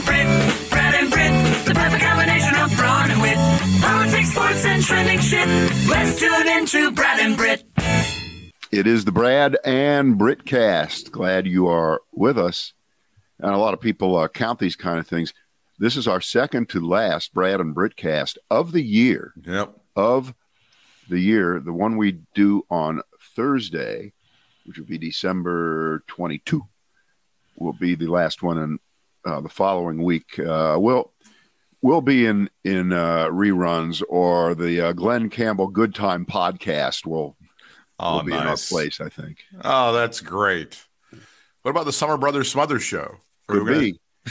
and Brit, Brad and Brit, the perfect combination of brawn and wit. Politics, sports, and trending shit. Let's tune into Brad and Brit. It is the Brad and Brit cast. Glad you are with us. And a lot of people uh, count these kind of things. This is our second to last Brad and Brit cast of the year. Yep. Of the year, the one we do on Thursday, which will be December 22, will be the last one in uh, the following week. Uh, we'll we'll be in in uh, reruns or the uh, Glen Campbell Good Time podcast will Oh, will be in our place. I think Oh, that's great. What about the Summer Brothers Smother show? Are could gonna- be.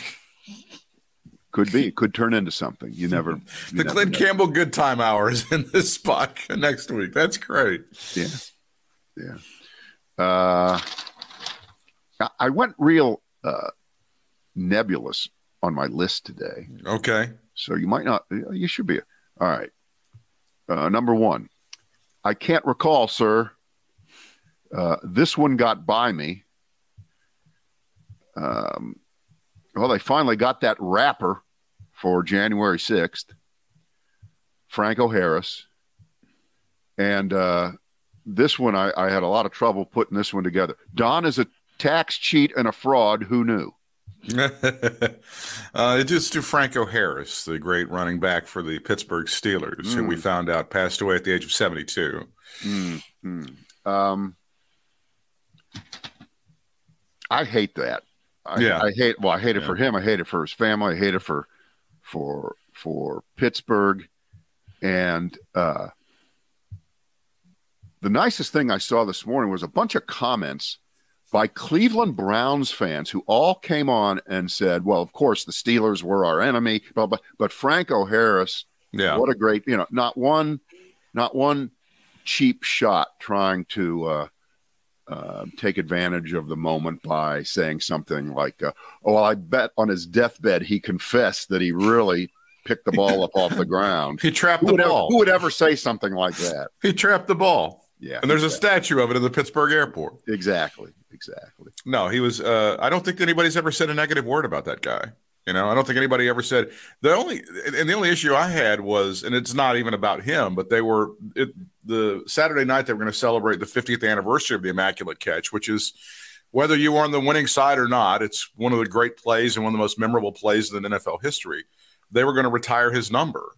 Could be. Could turn into something. You never. you The never Glen know. Campbell Good Time Hour is in this spot next week. That's great. Yeah. Yeah. Uh, I- I went real uh, nebulous on my list today. Okay. So you might not, you should be. All right. Uh, number one, I can't recall, sir. Uh, this one got by me. Um, well, they finally got that rapper for January 6th, Franco Harris. And uh, this one, I, I had a lot of trouble putting this one together. Don is a tax cheat and a fraud. Who knew? Uh, just to Franco Harris, the great running back for the Pittsburgh Steelers, who we Mm. found out passed away at the age of 72. Mm, mm. Um, I hate that. I, Yeah. I hate. Well, I hate it Yeah. for him. I hate it for his family. I hate it for for for Pittsburgh. And uh, the nicest thing I saw this morning was a bunch of comments by Cleveland Browns fans who all came on and said, "Well, of course the Steelers were our enemy, but but, but Franco Harris Yeah. what a great, you know, not one, not one cheap shot trying to uh, uh, take advantage of the moment by saying something like, uh, "Oh, well, I bet on his deathbed he confessed that he really picked the ball up off the ground." He trapped Who the would, ever, ball. who would ever say something like that? He trapped the ball. Yeah, And there's a statue of it in the Pittsburgh airport. exactly, exactly. No, he was. Uh, I don't think anybody's ever said a negative word about that guy. You know, I don't think anybody ever said the only and the only issue I had was, and it's not even about him, but they were it, the Saturday night they were going to celebrate the 50th anniversary of the Immaculate Catch, which is whether you were on the winning side or not, it's one of the great plays and one of the most memorable plays in NFL history. They were going to retire his number.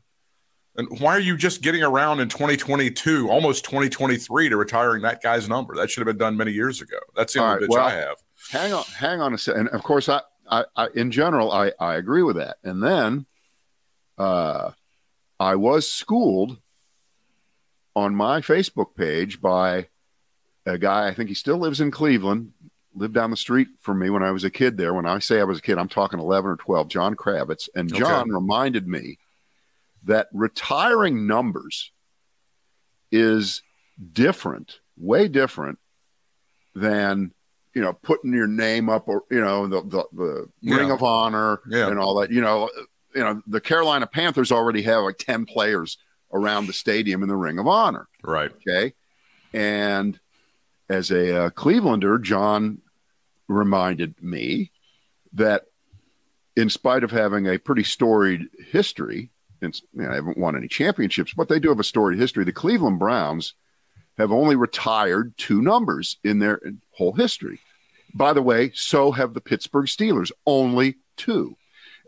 And why are you just getting around in 2022, almost 2023, to retiring that guy's number? That should have been done many years ago. That's the only right, bitch well- I have. Hang on, hang on a second. And of course, I, I, I in general, I, I agree with that. And then, uh, I was schooled on my Facebook page by a guy. I think he still lives in Cleveland. Lived down the street from me when I was a kid there. When I say I was a kid, I'm talking 11 or 12. John Kravitz, and Okay. John reminded me that retiring numbers is different, way different than you know putting your name up or you know the the, the Yeah. Ring of Honor Yeah. and all that. You know, you know the Carolina Panthers already have like 10 players around the stadium in the Ring of Honor. Right. Okay, and as a uh, Clevelander, John reminded me that in spite of having a pretty storied history, and you know, they haven't won any championships, but they do have a storied history. The Cleveland Browns have only retired two numbers in their whole history. By the way, so have the Pittsburgh Steelers, only two.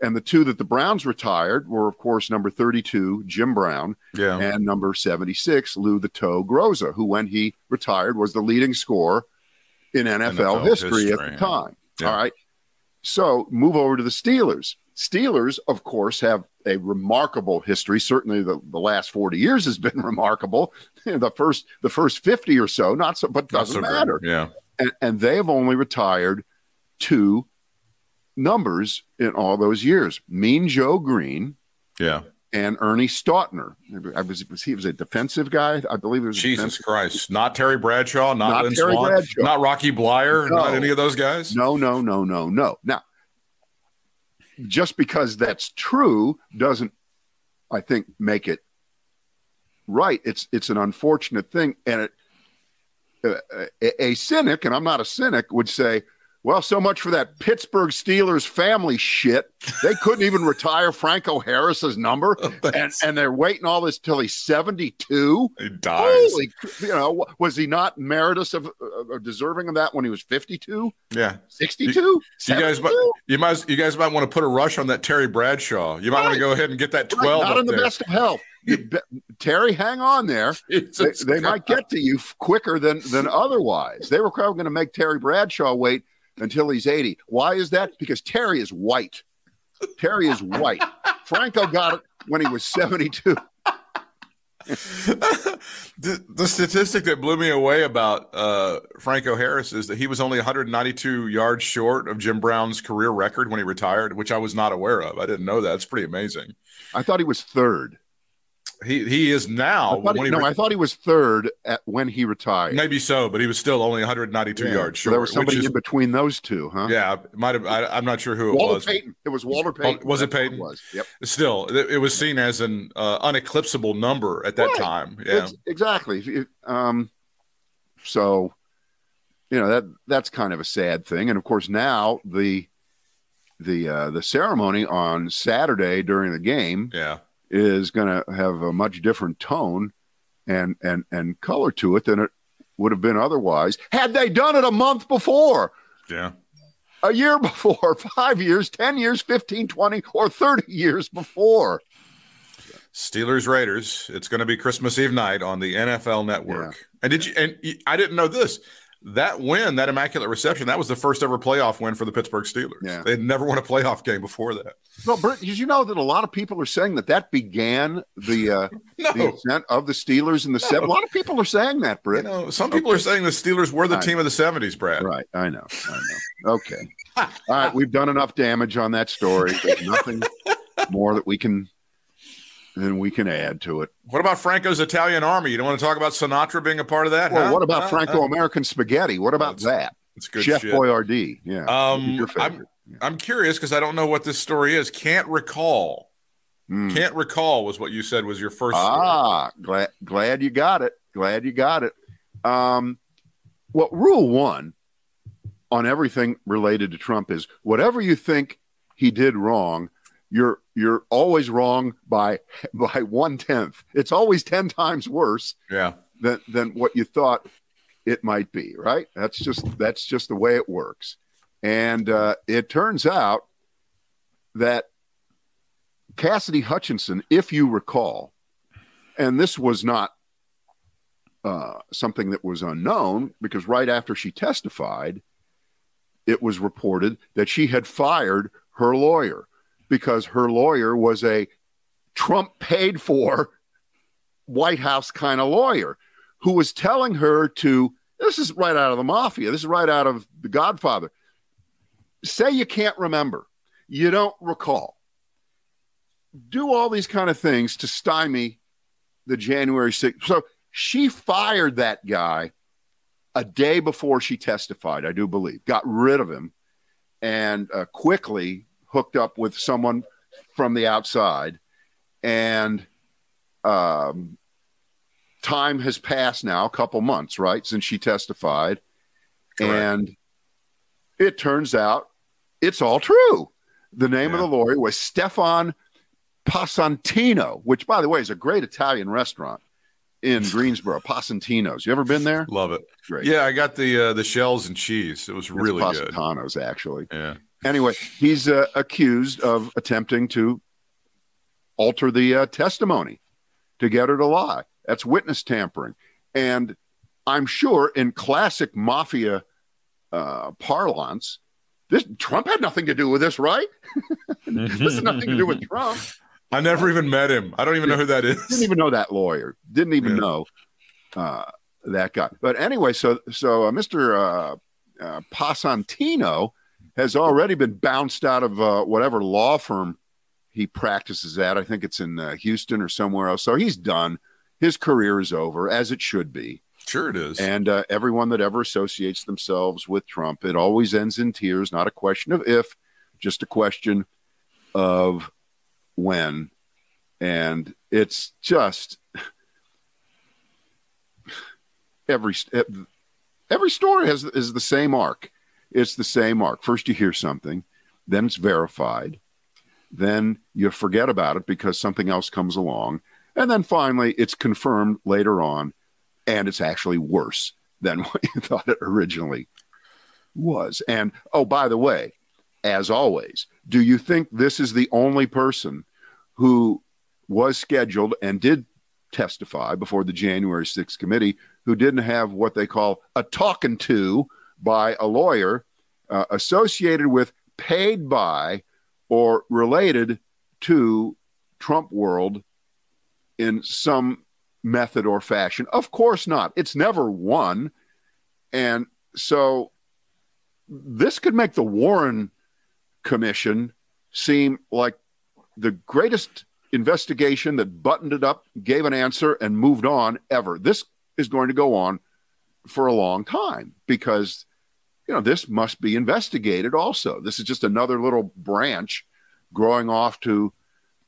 And the two that the Browns retired were, of course, number 32, Jim Brown, Yeah. and number 76, Lou the Toe Groza, who, when he retired, was the leading scorer in NFL, NFL history, at the time. Yeah. All right. So move over to the Steelers. Steelers, of course, have a remarkable history. Certainly, the, the last 40 years has been remarkable. the first the first 50 or so, not so, but doesn't so matter. Yeah. And, and they have only retired two numbers in all those years. Mean Joe Greene Yeah. and Ernie Stautner. I was, was he was a defensive guy? I believe he was Jesus Christ. Not Terry Bradshaw, not, Not Terry Swann, Bradshaw. not Rocky Bleier, No. not any of those guys. No, no, no, no, no. Now, just because that's true doesn't, I think, make it right. It's it's an unfortunate thing, and it uh, a, a cynic, and I'm not a cynic, would say, Well, so much for that Pittsburgh Steelers family shit. They couldn't even retire Franco Harris's number, and, and they're waiting all this till he's seventy-two. He dies. Holy, you know, was he not meritus of, of deserving of that when he was 52, Yeah. 62? You guys, might, 72? you might, you guys might want to put a rush on that Terry Bradshaw. You might want to go ahead and get that Right, twelve. not up in the there. best of health. Be- Terry, hang on there. They, they might get to you quicker than than otherwise. They were probably going to make Terry Bradshaw wait until he's 80. Why is that? Because Terry is white. Terry is white. Franco got it when he was 72. the, the statistic that blew me away about uh, Franco Harris is that he was only 192 yards short of Jim Brown's career record when he retired, which I was not aware of. I didn't know that. It's pretty amazing. I thought he was third. He he is now. I thought when he, he no, re- I thought he was third at when he retired. maybe so, but he was still only 192 Yeah. yards So there was somebody is, in between those two, huh? yeah, it might have. I, I'm not sure who it Walter was. Payton. It was Walter Payton. was it Payton? was. Yep. Still, it, it was seen as an uh, uneclipsable number at that Right. time. Yeah, Ex- exactly. Um, so, you know that that's kind of a sad thing, and of course now the the uh, the ceremony on Saturday during the game yeah. Is going to have a much different tone and and and color to it than it would have been otherwise had they done it a month before Yeah. a year before five years ten years 15 20 or 30 years before Steelers Raiders. It's going to be Christmas Eve night on the NFL Network. And did you? And I didn't know this. That win, that immaculate reception, that was the first ever playoff win for the Pittsburgh Steelers. Yeah. They had never won a playoff game before that. no Brent, did you know that a lot of people are saying that that began the uh the No, ascent of the steelers in the seven a lot of people are saying that you Britt. know, some people are saying the Steelers were the Right. team of the '70s, Brad. right i know i know okay all right we've done enough damage on that story there's nothing more that we can than we can add to it What about Franco's Italian Army? You don't want to talk about Sinatra being a part of that? Well, huh? what about? Franco American spaghetti? What about That's that? It's good Chef shit. Boyardee. Yeah. Um, your I'm- favorite. I'm curious because I don't know what this story is. Can't recall. Mm. Can't recall was what you said was your first. story. Ah, glad glad you got it. Glad you got it. Um, well, rule one on everything related to Trump is whatever you think he did wrong, you're you're always wrong by by one tenth. It's always ten times worse Yeah. than than what you thought it might be. Right? That's just that's just the way it works. And uh, it turns out that Cassidy Hutchinson, if you recall, and this was not uh, something that was unknown because right after she testified, it was reported that she had fired her lawyer because her lawyer was a Trump paid for White House kind of lawyer who was telling her to, this is right out of the mafia, this is right out of The Godfather. Say you can't remember, you don't recall. Do all these kind of things to stymie the January 6th. So she fired that guy a day before she testified, I do believe, got rid of him and uh, quickly hooked up with someone from the outside. And um, time has passed now, a couple months, right, since she testified. Correct. And it turns out it's all true. The name of the lawyer was Stefan Passantino, which, by the way, is a great Italian restaurant in Greensboro. Passantino's. You ever been there? Love it. Great. Yeah, I got the uh, the shells and cheese. It was It's really good. Passantino's, actually. Yeah. Anyway, he's uh, accused of attempting to alter the uh, testimony to get her to lie. That's witness tampering. And I'm sure in classic mafia uh, parlance, this Trump had nothing to do with this, right? this has nothing to do with Trump. I never even met him. I don't even know who that Didn't even know that lawyer. Didn't even Yeah. know uh, that guy. But anyway, so so uh, Mr. Uh, uh, Passantino has already been bounced out of uh, whatever law firm he practices at. I think it's in uh, Houston or somewhere else. So he's done. His career is over, as it should be. Sure, it is. And uh, everyone that ever associates themselves with Trump, it always ends in tears. Not a question of if, just a question of when. And it's just every every story has is the same arc. It's the same arc. First, you hear something, then it's verified, then you forget about it because something else comes along, and then finally it's confirmed later on, and it's actually worse than what you thought it originally was. And oh, by the way, as always, do you think this is the only person who was scheduled and did testify before the January 6th committee who didn't have what they call a talking to by a lawyer uh, associated with, paid by, or related to Trump world in some method or fashion? Of course not. It's never one. And so this could make the Warren Commission seem like the greatest investigation that buttoned it up, gave an answer, and moved on ever. This is going to go on for a long time because you know this must be investigated also this is just another little branch growing off to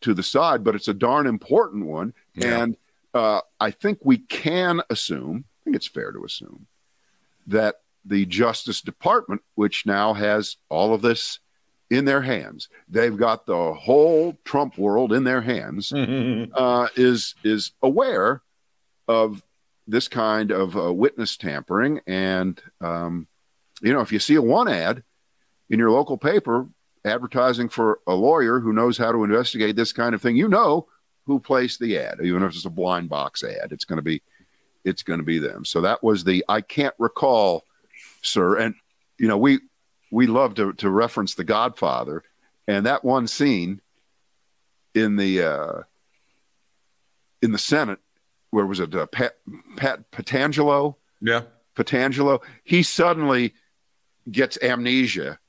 to the side but it's a darn important one yeah. and uh, i think we can assume i think it's fair to assume that the justice department which now has all of this in their hands they've got the whole trump world in their hands uh, is is aware of this kind of uh, witness tampering. And, um, you know, if you see a one ad in your local paper advertising for a lawyer who knows how to investigate this kind of thing, you know who placed the ad, even if it's a blind box ad. It's going to be, it's going to be them. So that was the I can't recall, sir. And you know, we we love to to reference The Godfather, and that one scene in the uh, in the Senate where was it? Uh, Pat, Pat Patangelo. Yeah, Patangelo. He suddenly gets amnesia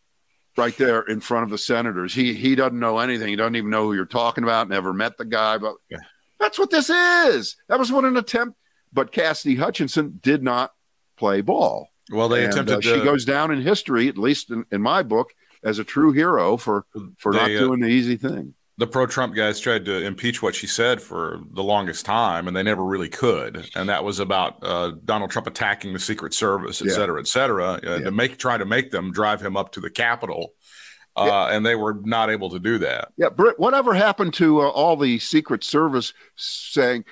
right there in front of the senators. He he doesn't know anything. He doesn't even know who you're talking about. Never met the guy, but yeah. that's what this is. That was what an attempt. But Cassidy Hutchinson did not play ball. Well, they and, attempted. Uh, to... She goes down in history, at least in, in, my book, as a true hero for for they, not uh, doing the easy thing the pro Trump guys tried to impeach what she said for the longest time, and they never really could. And that was about uh, Donald Trump attacking the Secret Service, et yeah. cetera, et cetera, uh, yeah. to make try to make them drive him up to the Capitol. Uh, yeah. And they were not able to do that. Yeah, Britt, whatever happened to uh, all the Secret Service saying,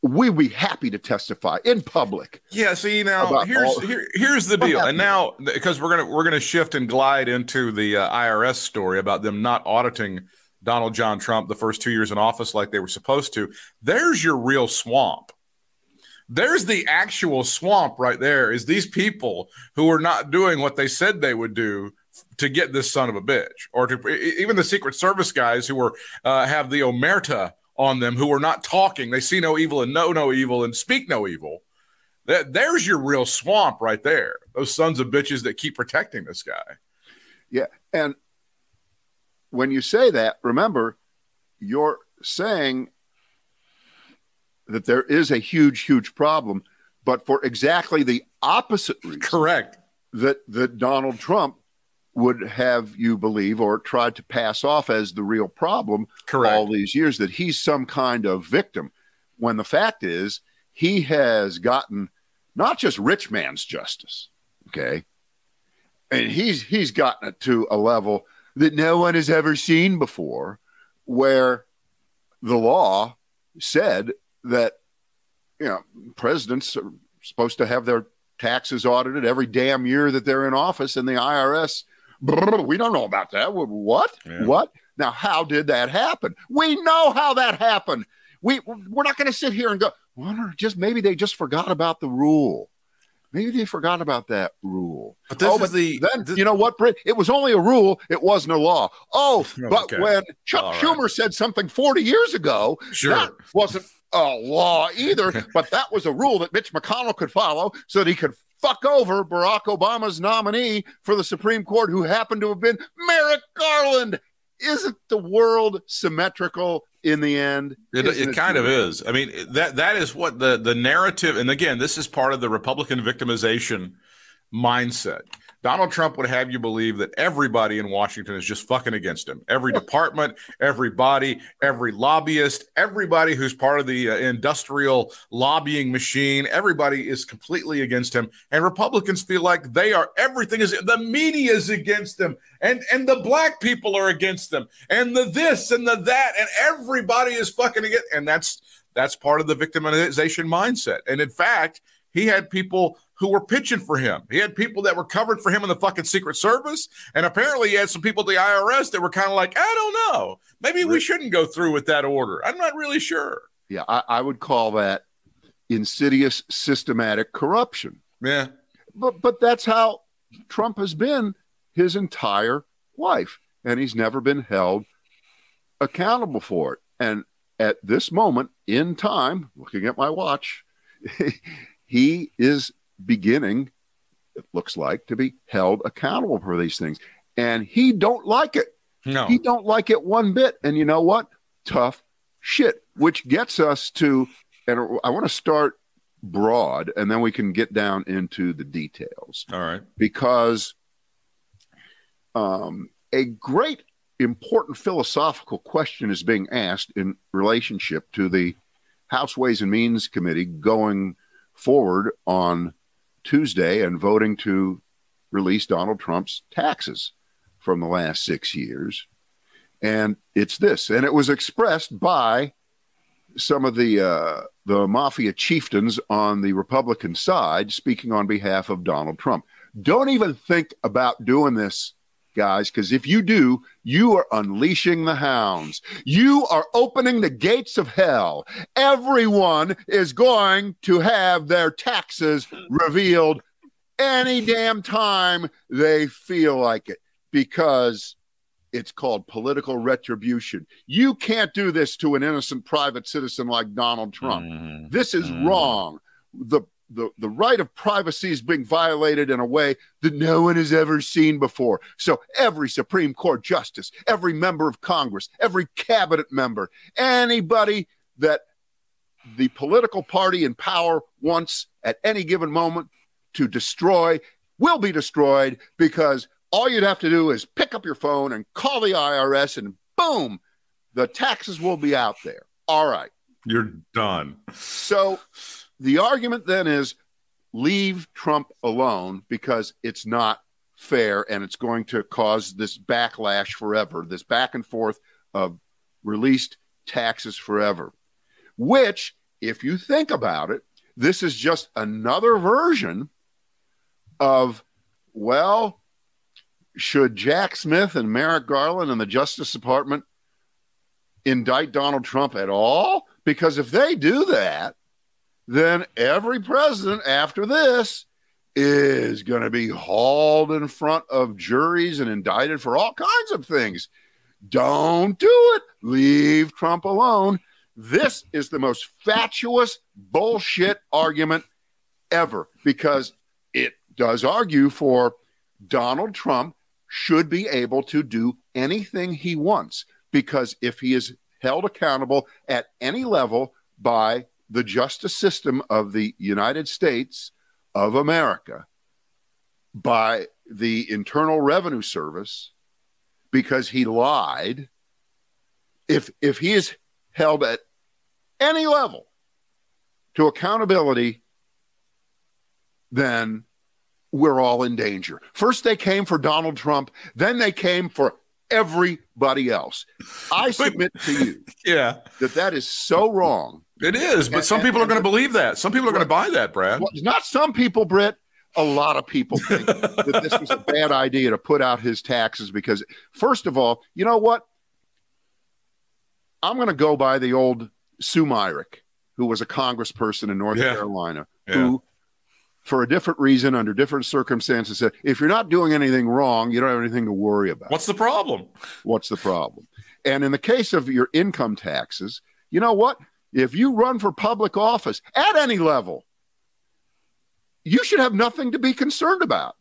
we'd be happy to testify in public. Yeah. See now, here's all, here, here's the deal, and now because we're gonna we're gonna shift and glide into the uh, IRS story about them not auditing Donald John Trump the first two years in office like they were supposed to, there's your real swamp. There's the actual swamp right there is these people who are not doing what they said they would do to get this son of a bitch or to even the secret service guys who were uh, have the omerta on them who are not talking. They see no evil and know no evil and speak no evil. That there's your real swamp right there. Those sons of bitches that keep protecting this guy. Yeah and when you say that, remember, you're saying that there is a huge, huge problem, but for exactly the opposite reason. Correct. That that Donald Trump would have you believe or tried to pass off as the real problem Correct. all these years that he's some kind of victim when the fact is he has gotten not just rich man's justice okay and he's he's gotten it to a level that no one has ever seen before, where the law said that you know presidents are supposed to have their taxes audited every damn year that they're in office, and the IRS, we don't know about that. What? Yeah. What? Now, how did that happen? We know how that happened. We we're not going to sit here and go. Well, just maybe they just forgot about the rule. Maybe they forgot about that rule. But this oh, but the then this, you know what, Britt? It was only a rule. It wasn't a law. Oh, but okay. when Chuck All Schumer right. said something 40 years ago, sure. that wasn't a law either. but that was a rule that Mitch McConnell could follow so that he could fuck over Barack Obama's nominee for the Supreme Court, who happened to have been Merrick Garland. Isn't the world symmetrical in the end. It, it, kind of is. I mean, that that is what the the narrative. And again, this is part of the Republican victimization mindset. Donald Trump would have you believe that everybody in Washington is just fucking against him. Every department, every body, every lobbyist, everybody who's part of the uh, industrial lobbying machine, everybody is completely against him. And Republicans feel like they are everything is the media is against them, and and the black people are against them, and the this and the that, and everybody is fucking against. And that's that's part of the victimization mindset. And in fact, he had people who were pitching for him. He had people that were covered for him in the fucking Secret Service. And apparently he had some people at the IRS that were kind of like, I don't know. Maybe we shouldn't go through with that order. I'm not really sure. Yeah, I, I would call that insidious systematic corruption. Yeah. But but that's how Trump has been his entire life. And he's never been held accountable for it. And at this moment in time, looking at my watch, he is beginning, it looks like, to be held accountable for these things. And he don't like it. No. He don't like it one bit. And you know what? Tough shit. Which gets us to, and I want to start broad, and then we can get down into the details All right. because um, a great important philosophical question is being asked in relationship to the House Ways and Means Committee going forward on Tuesday and voting to release Donald Trump's taxes from the last six years. And it's this, and it was expressed by some of the uh, the mafia chieftains on the Republican side, speaking on behalf of Donald Trump. Don't even think about doing this, guys, because if you do, you are unleashing the hounds. You are opening the gates of hell. Everyone is going to have their taxes revealed any damn time they feel like it because it's called political retribution. You can't do this to an innocent private citizen like Donald Trump. Mm. This is Mm. wrong. The, the the right of privacy is being violated in a way that no one has ever seen before. So every Supreme Court justice, every member of Congress, every cabinet member, anybody that the political party in power wants at any given moment to destroy will be destroyed because all you'd have to do is pick up your phone and call the IRS and boom, the taxes will be out there. All right. You're done. So the argument then is leave Trump alone because it's not fair and it's going to cause this backlash forever, this back and forth of released taxes forever. Which, if you think about it, this is just another version of, well, should Jack Smith and Merrick Garland and the Justice Department indict Donald Trump at all? Because if they do that, then every president after this is going to be hauled in front of juries and indicted for all kinds of things. Don't do it. Leave Trump alone. This is the most fatuous bullshit argument ever because it does argue for Donald Trump should be able to do anything he wants because if he is held accountable at any level by the justice system of the United States of America, by the Internal Revenue Service, because he lied, if if he is held at any level to accountability, then we're all in danger. First, they came for Donald Trump, then they came for everybody else. I submit to you Yeah, that that is so wrong. It is. But some people are going to believe that. Some people are going to buy that, Brad. Well, not some people, Britt. A lot of people think that this was a bad idea to put out his taxes because, first of all, you know what? I'm going to go by the old Sue Myrick, who was a congressperson in North Yeah. Carolina, Yeah. who, for a different reason, under different circumstances, said, if you're not doing anything wrong, you don't have anything to worry about. What's the problem? What's the problem? And in the case of your income taxes, you know what? If you run for public office at any level, you should have nothing to be concerned about.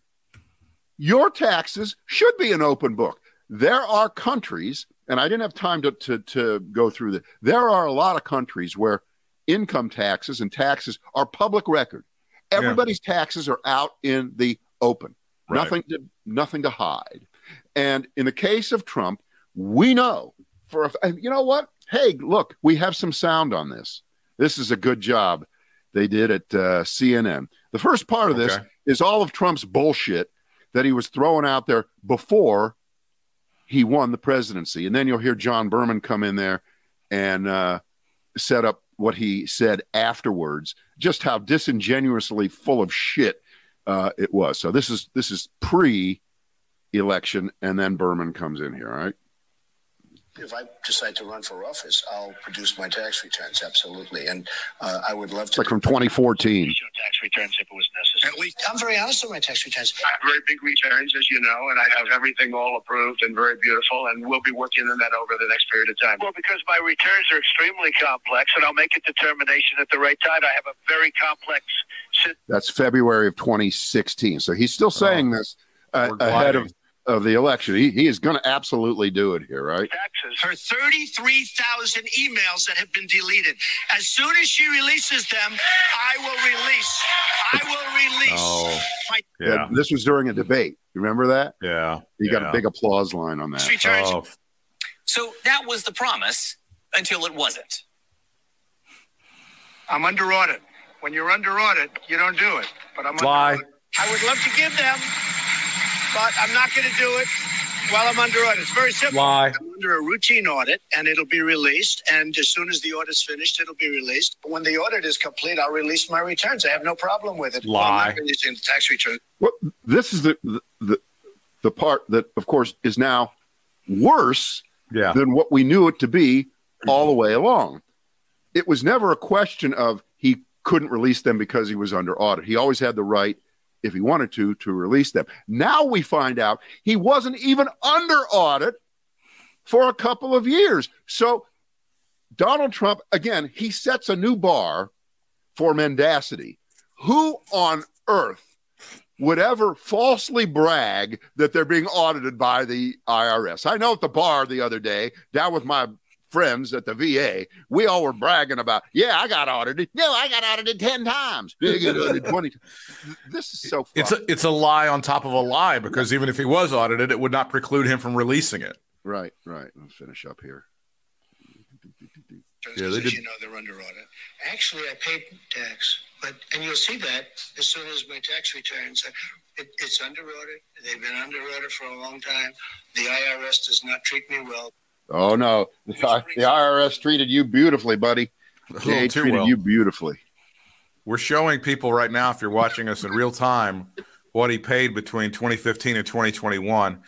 Your taxes should be an open book. There are countries, and I didn't have time to, to, to go through that. There are a lot of countries where income taxes and taxes are public record. Everybody's taxes are out in the open. Right. Nothing to nothing to hide. And in the case of Trump, we know for a, you know what? Hey, look, we have some sound on this. This is a good job they did at uh, CNN. The first part of this Okay. is all of Trump's bullshit that he was throwing out there before he won the presidency. And then you'll hear John Berman come in there and uh, set up what he said afterwards, just how disingenuously full of shit uh, it was. So this is this is pre-election, and then Berman comes in here. All right. If I decide to run for office, I'll produce my tax returns, absolutely. And uh, I would love to. like from 2014. show tax returns if it was necessary. At least I'm very honest with my tax returns. I have very big returns, as you know, and I have everything all approved and very beautiful, and we'll be working on that over the next period of time. Well, because my returns are extremely complex, and I'll make a determination at the right time. I have a very complex. That's February of 2016. So he's still saying this uh, ahead of, gliding. Of the election. He, he is going to absolutely do it here, right? taxes. Her 33,000 emails that have been deleted. As soon as she releases them, I will release. I will release. Oh, my yeah, This was during a debate. Remember that? yeah. He got a big applause line on that. returns. Oh, So that was the promise until it wasn't. I'm under audit. When you're under audit, you don't do it. But I'm under Lie. audit. I would love to give them, but I'm not going to do it while I'm under audit. It's very simple. Why? I'm under a routine audit and it'll be released. And as soon as the audit's finished, it'll be released. When the audit is complete, I'll release my returns. I have no problem with it. Well, I'm not releasing the tax return. Well, this is the, the the the part that, of course, is now worse Yeah, than what we knew it to be all the way along. It was never a question of he couldn't release them because he was under audit. He always had the right, if he wanted to, to release them. Now we find out he wasn't even under audit for a couple of years. So Donald Trump, again, he sets a new bar for mendacity. Who on earth would ever falsely brag that they're being audited by the IRS? I know at the bar the other day, down with my friends at the VA, we all were bragging about, yeah, I got audited. No, I got audited 10 times. They get audited 20. This is so it's a, it's a lie on top of a lie because even if he was audited, it would not preclude him from releasing it. right, right. Let's finish up here. Yeah, they did- you know, they're under audit. Actually, I paid tax, but and you'll see that as soon as my tax returns. uh, It, it's under audit. They've been under audit for a long time. The IRS does not treat me well. Oh, no. The, the IRS treated you beautifully, buddy. A little They treated well. you beautifully. We're showing people right now, if you're watching us in real time, what he paid between 2015 and 2021.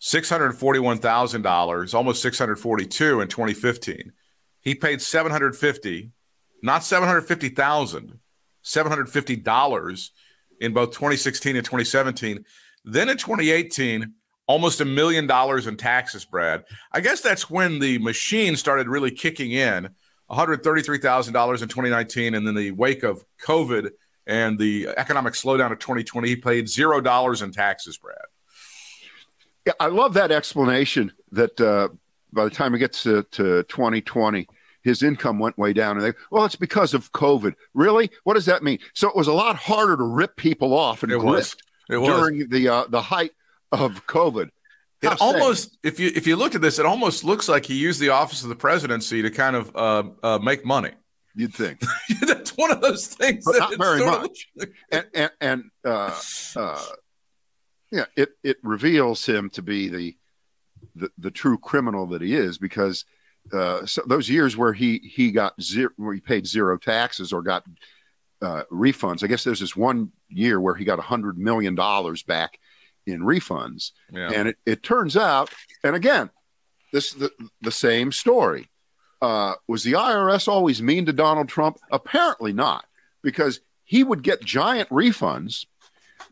$641,000, almost 642 in 2015. He paid 750, not 750,000, $750 in both 2016 and 2017. Then in 2018, almost a million dollars in taxes, Brad. I guess that's when the machine started really kicking in. $133,000 in 2019, and then the wake of COVID and the economic slowdown of 2020, he paid zero dollars in taxes, Brad. Yeah, I love that explanation that uh, by the time he gets to, to 2020, his income went way down. And they, well, it's because of COVID. Really? What does that mean? So it was a lot harder to rip people off and It was. It was. during the uh, the height of COVID. It How sad. almost, if you if you look at this, it almost looks like he used the office of the presidency to kind of uh, uh, make money. you'd think, That's one of those things. But that not very sort of- much. and and, and uh, uh, yeah, it it reveals him to be the the, the true criminal that he is because uh, so those years where he he got zero, where he paid zero taxes or got uh, refunds. I guess there's this one year where he got a hundred million dollars back in refunds, Yeah. and it, it turns out, and again, this is the the same story. Uh, was the IRS always mean to Donald Trump? Apparently not, because he would get giant refunds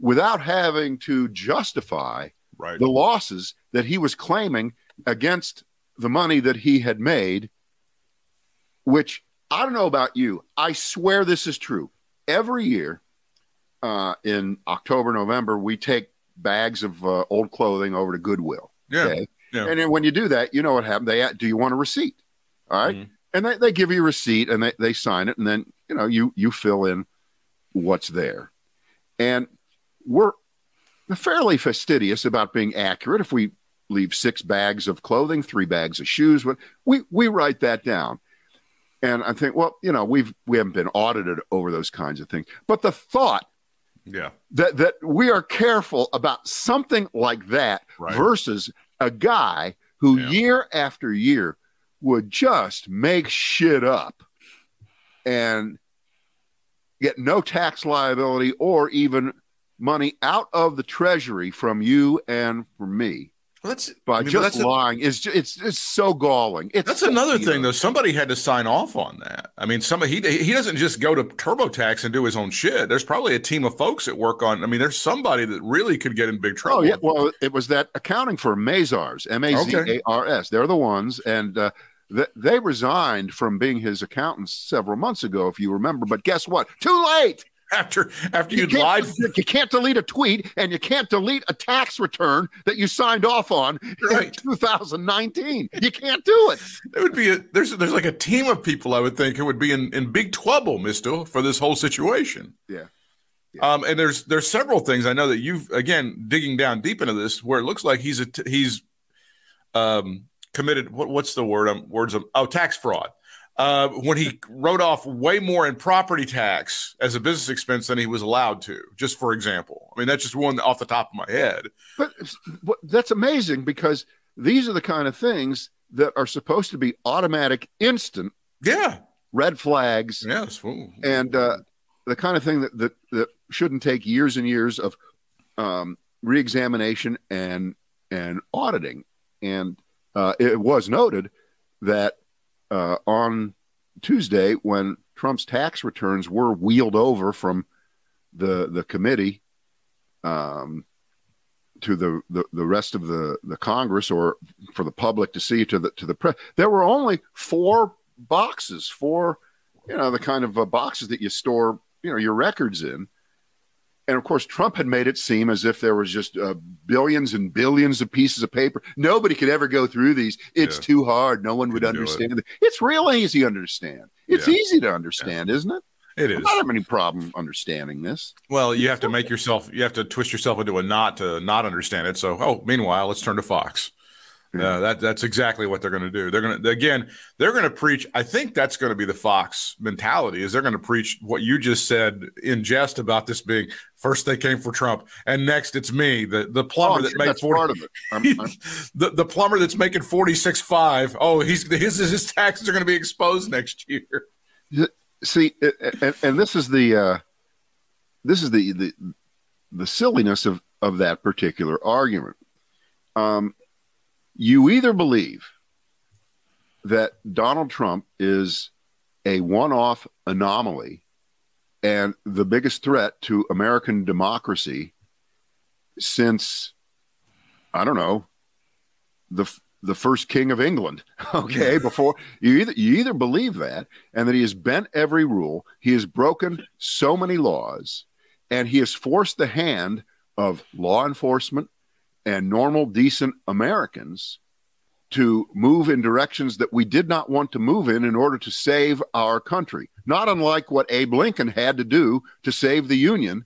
without having to justify right. the losses that he was claiming against the money that he had made, which I don't know about you. I swear this is true. Every year uh, in October, November, we take bags of uh, old clothing over to Goodwill. Yeah. Okay. Yeah. And then when you do that, you know what happened. They a- do you want a receipt? All right? Mhm. And they, they give you a receipt and they, they sign it, and then you know you you fill in what's there. And we're fairly fastidious about being accurate. If we leave six bags of clothing, three bags of shoes, we we write that down. And I think, well, you know, we've we haven't been audited over those kinds of things. But the thought Yeah. that that we are careful about something like that Right. versus a guy who Yeah. year after year would just make shit up and get no tax liability or even money out of the treasury from you and from me that's by I mean, just that's a- lying is ju- it's it's so galling. It's That's so- another thing, though. Somebody had to sign off on that. I mean, somebody he he doesn't just go to TurboTax and do his own shit. There's probably a team of folks that work on. I mean, there's somebody that really could get in big trouble. Oh yeah, well, it was that accounting firm Mazars, M A Z A R S. They're the ones, and uh, th- they resigned from being his accountants several months ago, if you remember. But guess what? Too late. after after You you lied. you can't delete a tweet, and you can't delete a tax return that you signed off on in 2019. You can't do it. There would be a there's there's like a team of people I would think who would be in in big trouble, Mister, for this whole situation. Yeah. Um, and there's there's several things I know that you've again digging down deep into this where it looks like he's a t- he's um committed what what's the word um words of oh tax fraud uh when he wrote off way more in property tax as a business expense than he was allowed to just for example. I mean that's just one off the top of my head. But but that's amazing because these are the kind of things that are supposed to be automatic, instant yeah. red flags. Yes. Ooh. and uh, the kind of thing that, that that shouldn't take years and years of um, reexamination and and auditing. And uh, it was noted that uh, on Tuesday, when Trump's tax returns were wheeled over from the the committee um, to the, the the rest of the the Congress or for the public to see to the to the press, there were only four boxes, four you know the kind of uh, boxes that you store you know your records in and of course trump had made it seem as if there was just uh, billions and billions of pieces of paper nobody could ever go through these it's Yeah. too hard no one would it. understand it. it's real easy to understand it's Yeah. easy to understand isn't it It is. i don't have any problem understanding this well you have to make yourself you have to twist yourself into a knot to not understand it so oh meanwhile let's turn to Fox Uh, that that's exactly what they're going to do. They're going to again. They're going to preach. I think that's going to be the Fox mentality. Is they're going to preach what you just said in jest about this being first they came for Trump and next it's me, the the plumber Oh, that made that's forty. part of it I'm- I'm- the the plumber that's making forty six five. Oh, he's his his taxes are going to be exposed next year. see and, and this is the uh, this is the, the the silliness of of that particular argument um, you either believe that donald trump is a one-off anomaly and the biggest threat to american democracy since i don't know the the first king of england okay before you either you either believe that and that he has bent every rule he has broken so many laws and he has forced the hand of law enforcement and normal decent americans to move in directions that we did not want to move in in order to save our country not unlike what abe lincoln had to do to save the union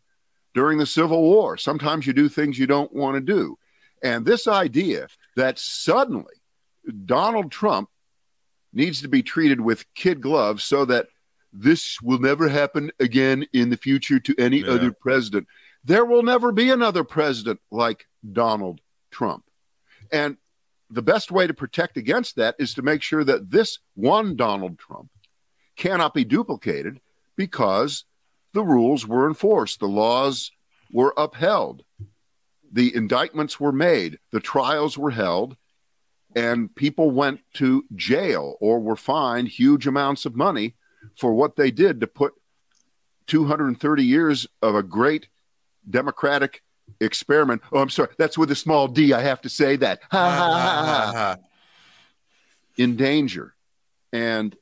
during the civil war sometimes you do things you don't want to do and this idea that suddenly Donald Trump needs to be treated with kid gloves so that this will never happen again in the future to any Yeah. other president. There will never be another president like Donald Trump. And the best way to protect against that is to make sure that this one Donald Trump cannot be duplicated because the rules were enforced, the laws were upheld the indictments were made, the trials were held, and people went to jail or were fined huge amounts of money for what they did to put 230 years of a great democratic experiment. Oh, I'm sorry, that's with a small d. I have to say that. Ha, ha, ha, ha. in danger. And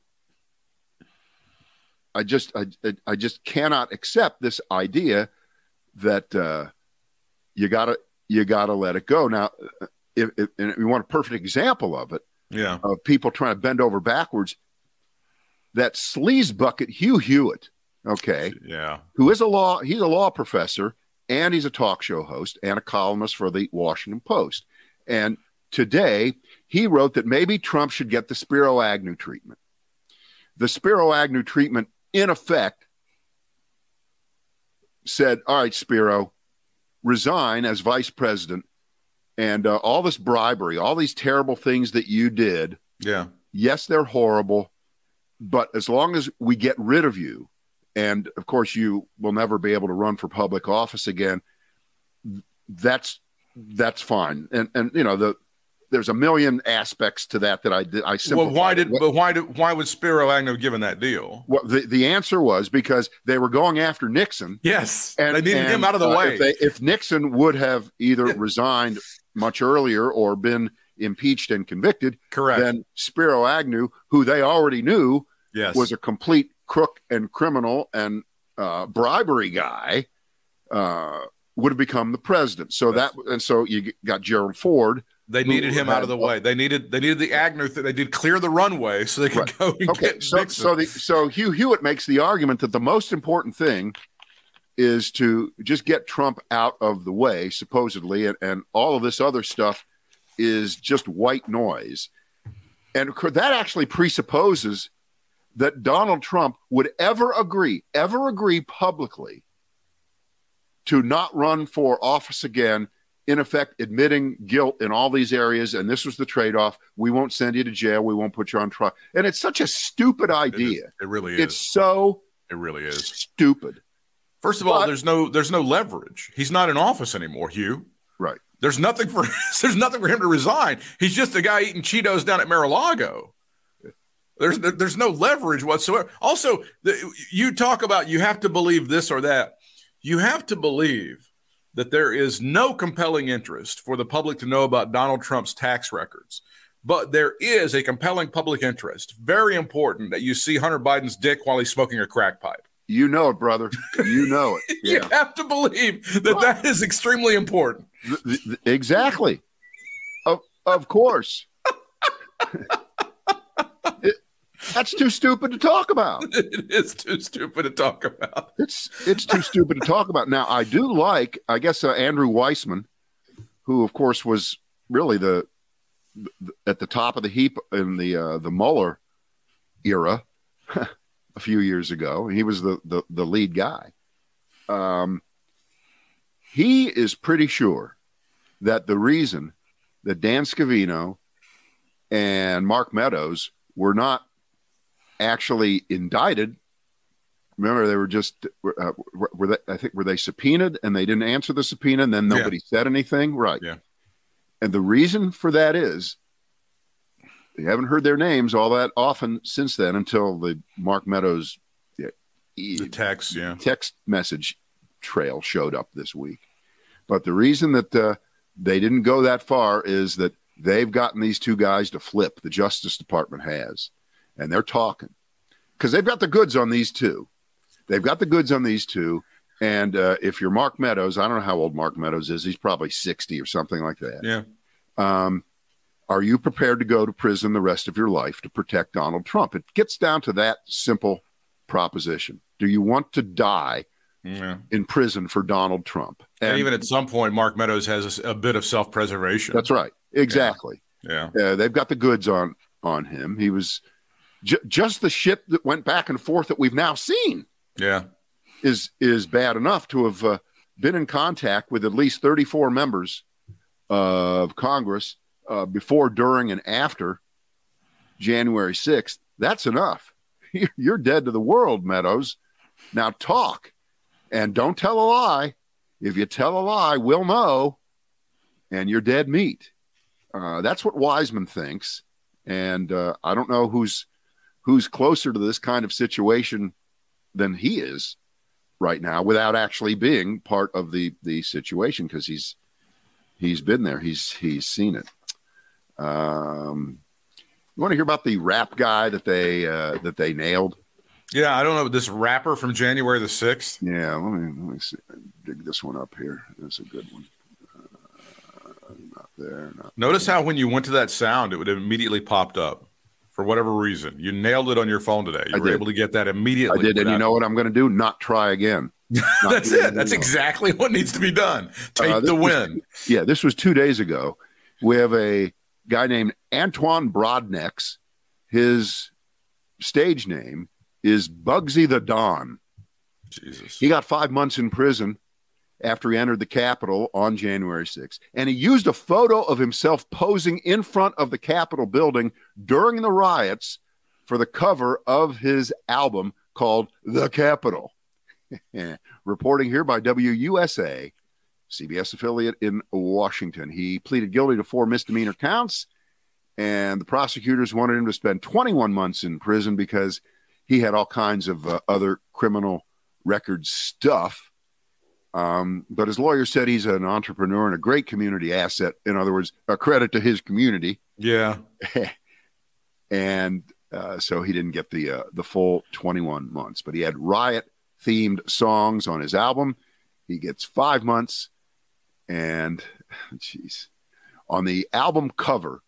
I just I, I- just cannot accept this idea that uh, you gotta you gotta let it go. Now, if, if and you want a perfect example of it, yeah. of people trying to bend over backwards, that sleaze bucket Hugh Hewitt, okay, Yeah. who is a law he's a law professor and he's a talk show host and a columnist for the Washington Post. And today he wrote that maybe Trump should get the Spiro Agnew treatment. The Spiro Agnew treatment, in effect, said, All right, Spiro, resign as vice president. And uh, all this bribery, all these terrible things that you did, Yeah. yes, they're horrible, but as long as we get rid of you, and of course you will never be able to run for public office again, that's that's fine. And and you know the there's a million aspects to that that I did. I Well, why did What- but why did why was Spiro Agnew given that deal? Well, the, the answer was because they were going after Nixon. Yes, And they needed and, him out of the uh, way. If, they, if Nixon would have either resigned much earlier or been impeached and convicted, Correct. then Spiro Agnew, who they already knew yes, was a complete crook and criminal and uh, bribery guy, uh, would have become the president. So that and so you got Gerald Ford. they needed him out of the way. They needed they needed the Agnew. Th- they did clear the runway so they could Right. go Okay, get so Nixon. so the so Hugh Hewitt makes the argument that the most important thing is to just get Trump out of the way, supposedly, and, and all of this other stuff is just white noise. And that actually presupposes that Donald Trump would ever agree, ever agree publicly to not run for office again, in effect, admitting guilt in all these areas. And this was the trade off. We won't send you to jail. We won't put you on trial. And it's such a stupid It is. idea. It really is. It's so it really is. stupid. First of all, there's no there's no leverage. He's not in office anymore, Hugh. Right. There's nothing for there's nothing for him to resign. He's just a guy eating Cheetos down at Mar-a-Lago. There's there's no leverage whatsoever. Also, the, you talk about you have to believe this or that. You have to believe that there is no compelling interest for the public to know about Donald Trump's tax records. But there is a compelling public interest. Very important that you see Hunter Biden's dick while he's smoking a crack pipe. You know it, brother. You know it. You have to believe that that is extremely important. Exactly. Of of course. That's too stupid to talk about. It is too stupid to talk about. It's it's too stupid to talk about. Now I do like, I guess, uh, Andrew Weissmann, who of course was really the, the at the top of the heap in the uh, the Mueller era a few years ago. He was the the, the lead guy. Um, he is pretty sure that the reason that Dan Scavino and Mark Meadows were not actually indicted remember they were just uh, were they i think were they subpoenaed and they didn't answer the subpoena and then Yeah. nobody said anything right Yeah. and the reason for that is they haven't heard their names all that often since then until the mark meadows yeah, e- The text, yeah. text message trail showed up this week. But the reason that uh, they didn't go that far is that they've gotten these two guys to flip. The Justice Department has, and they're talking because they've got the goods on these two. They've got the goods on these two. And uh, if you're Mark Meadows, I don't know how old Mark Meadows is. He's probably 60 or something like that. Yeah. Um, are you prepared to go to prison the rest of your life to protect Donald Trump? It gets down to that simple proposition. Do you want to die Yeah. in prison for Donald Trump? And, even at some point, Mark Meadows has a, a bit of self preservation. that's right. Exactly. Yeah. Uh, they've got the goods on on him. He was ju- just the ship that went back and forth that we've now seen Yeah. is is bad enough to have uh, been in contact with at least 34 members of Congress uh, before, during, and after January 6th. That's enough. You're- You're dead to the world, Meadows. Now talk and don't tell a lie. If you tell a lie, we'll know, and you're dead meat. Uh, that's what Weissmann thinks, and uh, I don't know who's who's closer to this kind of situation than he is right now without actually being part of the the situation because he's he's been there he's he's seen it um you want to hear about the rap guy that they uh that they nailed Yeah. I don't know. This rapper from January the 6th. yeah let me let me see dig this one up here that's a good one uh, not there not Notice how when you went to that sound, it would have immediately popped up. For whatever reason. You nailed it on your phone today. You I were did. able to get that immediately. I did, and you know what I'm going to do? Not try again. Not That's it. That's anymore. exactly what needs to be done. Take Uh, the was- win. Yeah, this was two days ago. We have a guy named Antionne Brodnax. His stage name is Bugsy the Don. Jesus. He got five months in prison after he entered the Capitol on January 6th. And he used a photo of himself posing in front of the Capitol building during the riots for the cover of his album called The Capitol. Reporting here by WUSA, CBS affiliate in Washington. He pleaded guilty to four misdemeanor counts, and the prosecutors wanted him to spend 21 months in prison because he had all kinds of uh, other criminal record stuff. Um, but his lawyer said he's an entrepreneur and a great community asset. In other words, a credit to his community. Yeah. and uh, so he didn't get the uh, the full 21 months. But he had riot themed songs on his album. He gets five months, and jeez, on the album cover,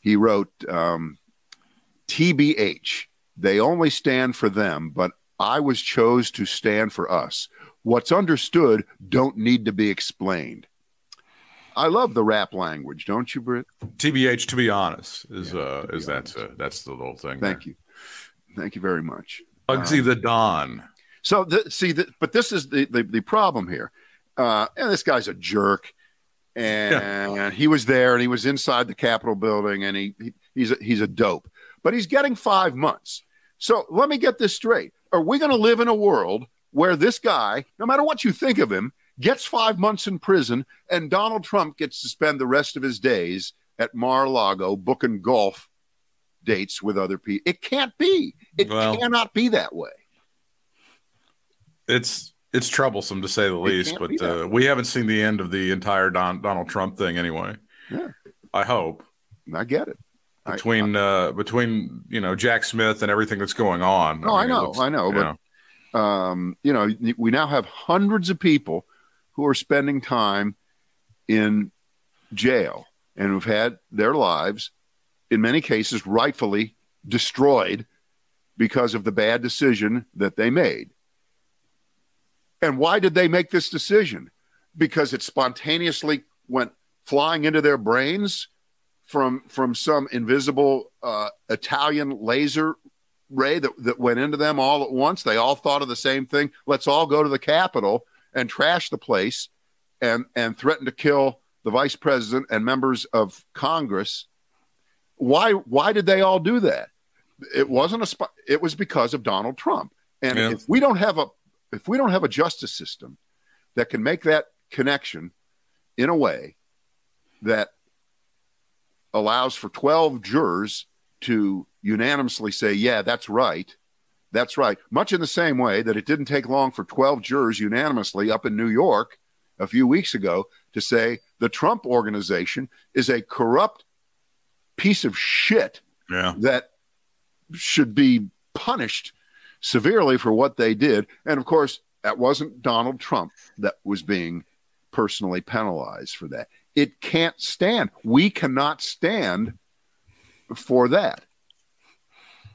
he wrote um, "TBH." They only stand for them, but I was chose to stand for us. What's understood don't need to be explained. I love the rap language, don't you, Britt? TBH, to be honest, is uh to be is that's uh, that's the little thing. Thank you. Thank you very much. Bugsy the Don. So the, see, the, but this is the, the, the problem here. Uh, and this guy's a jerk. And he was there and he was inside the Capitol building and he, he he's a, he's a dope, but he's getting five months. So let me get this straight. Are we going to live in a world where this guy, no matter what you think of him, gets five months in prison and Donald Trump gets to spend the rest of his days at Mar-a-Lago booking golf dates with other people? It can't be. It Well- cannot be that way. It's it's troublesome to say the least, but uh, we haven't seen the end of the entire Don, Donald Trump thing anyway. Yeah. I hope I get it. I- between uh between you know Jack Smith and everything that's going on. No, I mean, it know, looks- I know, but um, you know, we now have hundreds of people who are spending time in jail and who've had their lives, in many cases, rightfully destroyed because of the bad decision that they made. And why did they make this decision? Because it spontaneously went flying into their brains from from some invisible uh, Italian laser ray that, that went into them all at once. They all thought of the same thing. Let's all go to the Capitol and trash the place and and threaten to kill the vice president and members of Congress. Why why did they all do that? It wasn't a it was because of Donald Trump. And Yeah. if we don't have a if we don't have a justice system that can make that connection in a way that allows for 12 jurors to unanimously say, yeah, that's right. That's right. Much in the same way that it didn't take long for 12 jurors unanimously up in New York a few weeks ago to say the Trump organization is a corrupt piece of shit Yeah. that should be punished severely for what they did. And of course, that wasn't Donald Trump that was being personally penalized for that. It can't stand. We cannot stand for that.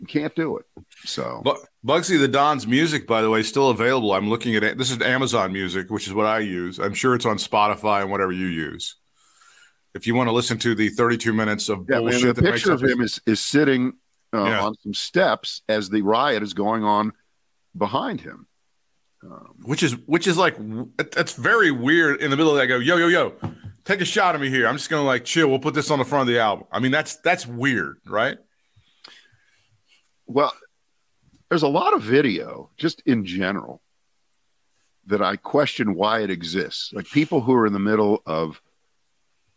Can't do it. So, Bu- Bugsy the Don's music, by the way, is still available. I'm looking at it. This is Amazon Music, which is what I use. I'm sure it's on Spotify and whatever you use. If you want to listen to the 32 minutes of yeah, bullshit the that picture of him is, is sitting uh, Yeah. on some steps as the riot is going on behind him. which is which is like that's very weird. In the middle of that, I go yo yo yo, take a shot of me here. I'm just gonna like chill. We'll put this on the front of the album. I mean, that's that's weird, right? Well, there's a lot of video just in general that I question why it exists. Like people who are in the middle of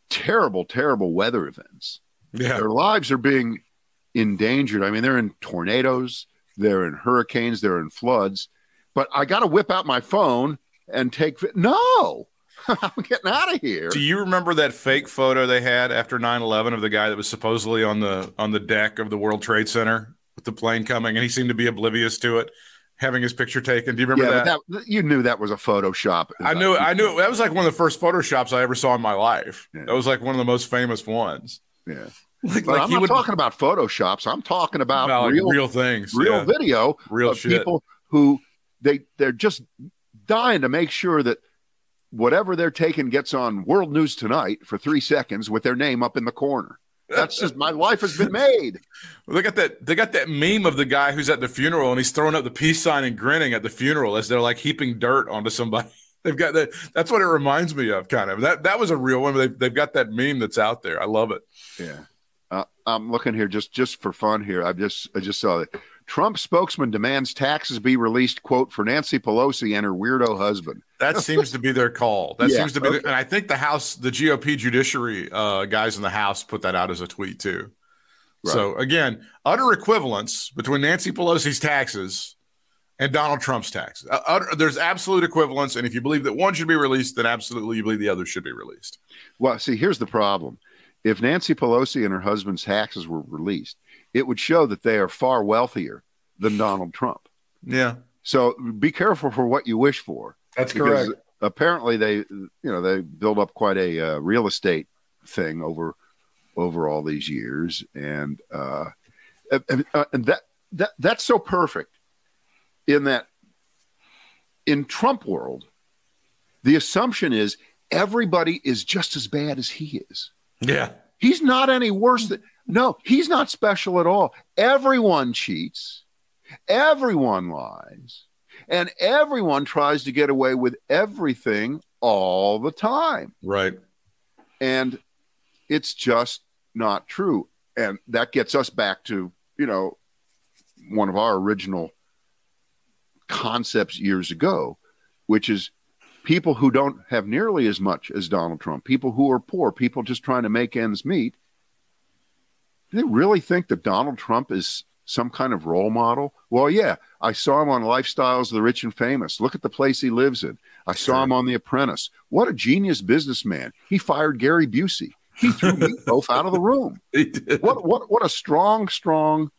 terrible, terrible weather events, Yeah, their lives are being endangered. I mean, they're in tornadoes, they're in hurricanes, they're in floods. But I got to whip out my phone and take. No, I'm getting out of here. Do you remember that fake photo they had after 9/11 of the guy that was supposedly on the on the deck of the World Trade Center with the plane coming, and he seemed to be oblivious to it, having his picture taken? Do you remember yeah, that? that, you knew that was a Photoshop. I knew, I knew it. that was like one of the first photoshops I ever saw in my life. Yeah. That was like one of the most famous ones. Yeah. Like, like I'm not would talking about photoshops. I'm talking about, about, like, real, real things, real yeah. video Real of shit. people who they they're just dying to make sure that whatever they're taking gets on World News Tonight for three seconds with their name up in the corner. That's just my life has been made. Well, they got that. They got that meme of the guy who's at the funeral and he's throwing up the peace sign and grinning at the funeral as they're like heaping dirt onto somebody. They've got that. That's what it reminds me of, kind of. That that was a real one. They've, they've got that meme that's out there. I love it. Yeah. Uh, I'm looking here just just for fun here. I just I just saw that Trump spokesman demands taxes be released. Quote for Nancy Pelosi and her weirdo husband. That seems to be their call. That Yeah, seems to be, the, and I think the House, the GOP judiciary uh, guys in the House put that out as a tweet too. So again, utter equivalence between Nancy Pelosi's taxes and Donald Trump's taxes. Uh, utter, there's absolute equivalence, and if you believe that one should be released, then absolutely you believe the other should be released. Well, see, here's the problem. If Nancy Pelosi and her husband's taxes were released, it would show that they are far wealthier than Donald Trump. Yeah, So be careful for what you wish for. that's because apparently they you know they build up quite a uh, real estate thing over over all these years. And uh and, uh, and that that that's so perfect in that in Trump world the assumption is everybody is just as bad as he is. Yeah, he's not any worse than no he's not special at all. Everyone cheats. Everyone lies. And everyone tries to get away with everything all the time. Right. and it's just not true. And that gets us back to you know one of our original concepts years ago which is people who don't have nearly as much as Donald Trump people who are poor people just trying to make ends meet do they really think that Donald Trump is some kind of role model? Well, yeah, I saw him on Lifestyles of the Rich and Famous. Look at the place he lives in. I saw him on The Apprentice. What a genius businessman. He fired Gary Busey. He threw me both out of the room. What what what a strong, strong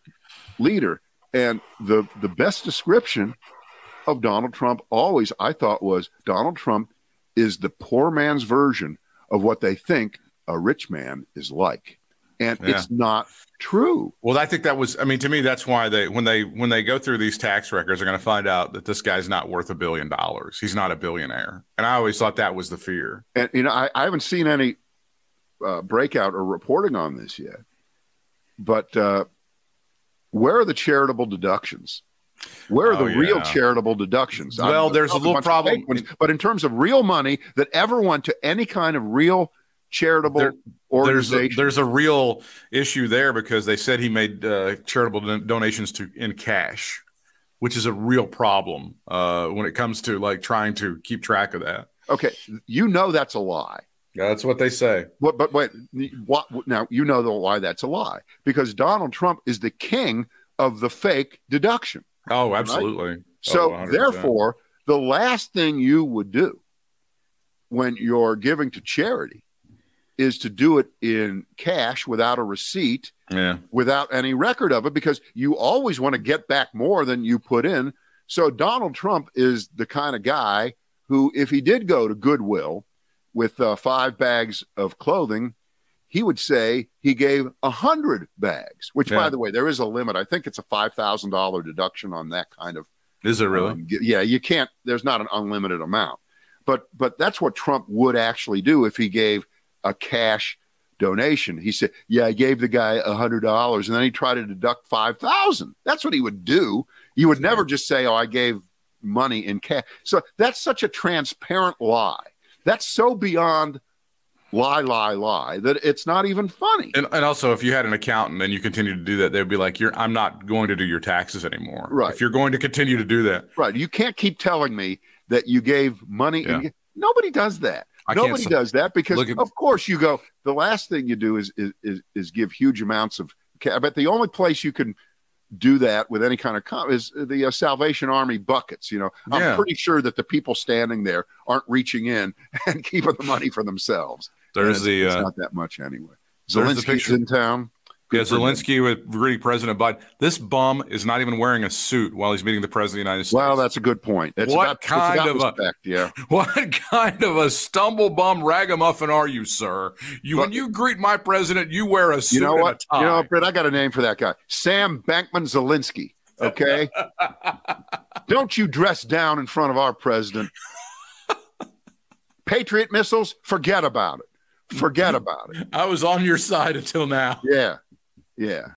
leader. And the the best description of Donald Trump always I thought was Donald Trump is the poor man's version of what they think a rich man is like. And Yeah. it's not true. Well, I think that was. I mean, to me, that's why they when they when they go through these tax records, they're going to find out that this guy's not worth a billion dollars. He's not a billionaire, and I always thought that was the fear. And you know, I, I haven't seen any uh, breakout or reporting on this yet. But uh, where are the charitable deductions? Where are Oh, the real charitable deductions? Well, there's a little problem- ones, but in terms of real money that ever went to any kind of real charitable There- There's a, organization, there's a real issue there because they said he made uh, charitable don- donations to in cash, which is a real problem uh, when it comes to like trying to keep track of that. okay, you know that's a lie. Yeah, That's what they say. What, but wait, what, now you know the, why that's a lie because Donald Trump is the king of the fake deduction. Oh, absolutely. So Oh, therefore, the last thing you would do when you're giving to charity is to do it in cash without a receipt, yeah, without any record of it, because you always want to get back more than you put in. So Donald Trump is the kind of guy who, if he did go to Goodwill with uh, five bags of clothing, he would say he gave a hundred bags. Which, by the way, there is a limit. I think it's a five thousand dollar deduction on that kind of is it really? um, yeah, you can't. There's not an unlimited amount, but but that's what Trump would actually do if he gave a cash donation. He said, "Yeah, I gave the guy a hundred dollars, and then he tried to deduct five thousand. That's what he would do. You would never just say, "Oh, I gave money in cash." So that's such a transparent lie. That's so beyond lie, lie, lie that it's not even funny. And, and also, if you had an accountant and you continue to do that, they'd be like, "You're, I'm not going to do your taxes anymore." Right. If you're going to continue to do that, Right. You can't keep telling me that you gave money. Yeah. Nobody does that. I Nobody does that because, at- of course, you go. The last thing you do is is is, is give huge amounts of. But the only place you can do that with any kind of com- is the uh, Salvation Army buckets. You know, I'm pretty sure that the people standing there aren't reaching in and keeping the money for themselves. there's And the it's, uh, not that much anyway. there's the in town. Yeah. Zelensky with greeting President Biden. This bum is not even wearing a suit while he's meeting the president of the United States. Well, that's a good point. It's What about, kind of a- respect, yeah. What kind of a stumble bum ragamuffin are you, sir? You when you greet my president, you wear a suit You know what? a. You know, Britt, I got a name for that guy. Sam Bankman Zelinsky. Okay. Don't you dress down in front of our president. Patriot missiles, forget about it. Forget about it. I was on your side until now. Yeah. Yeah.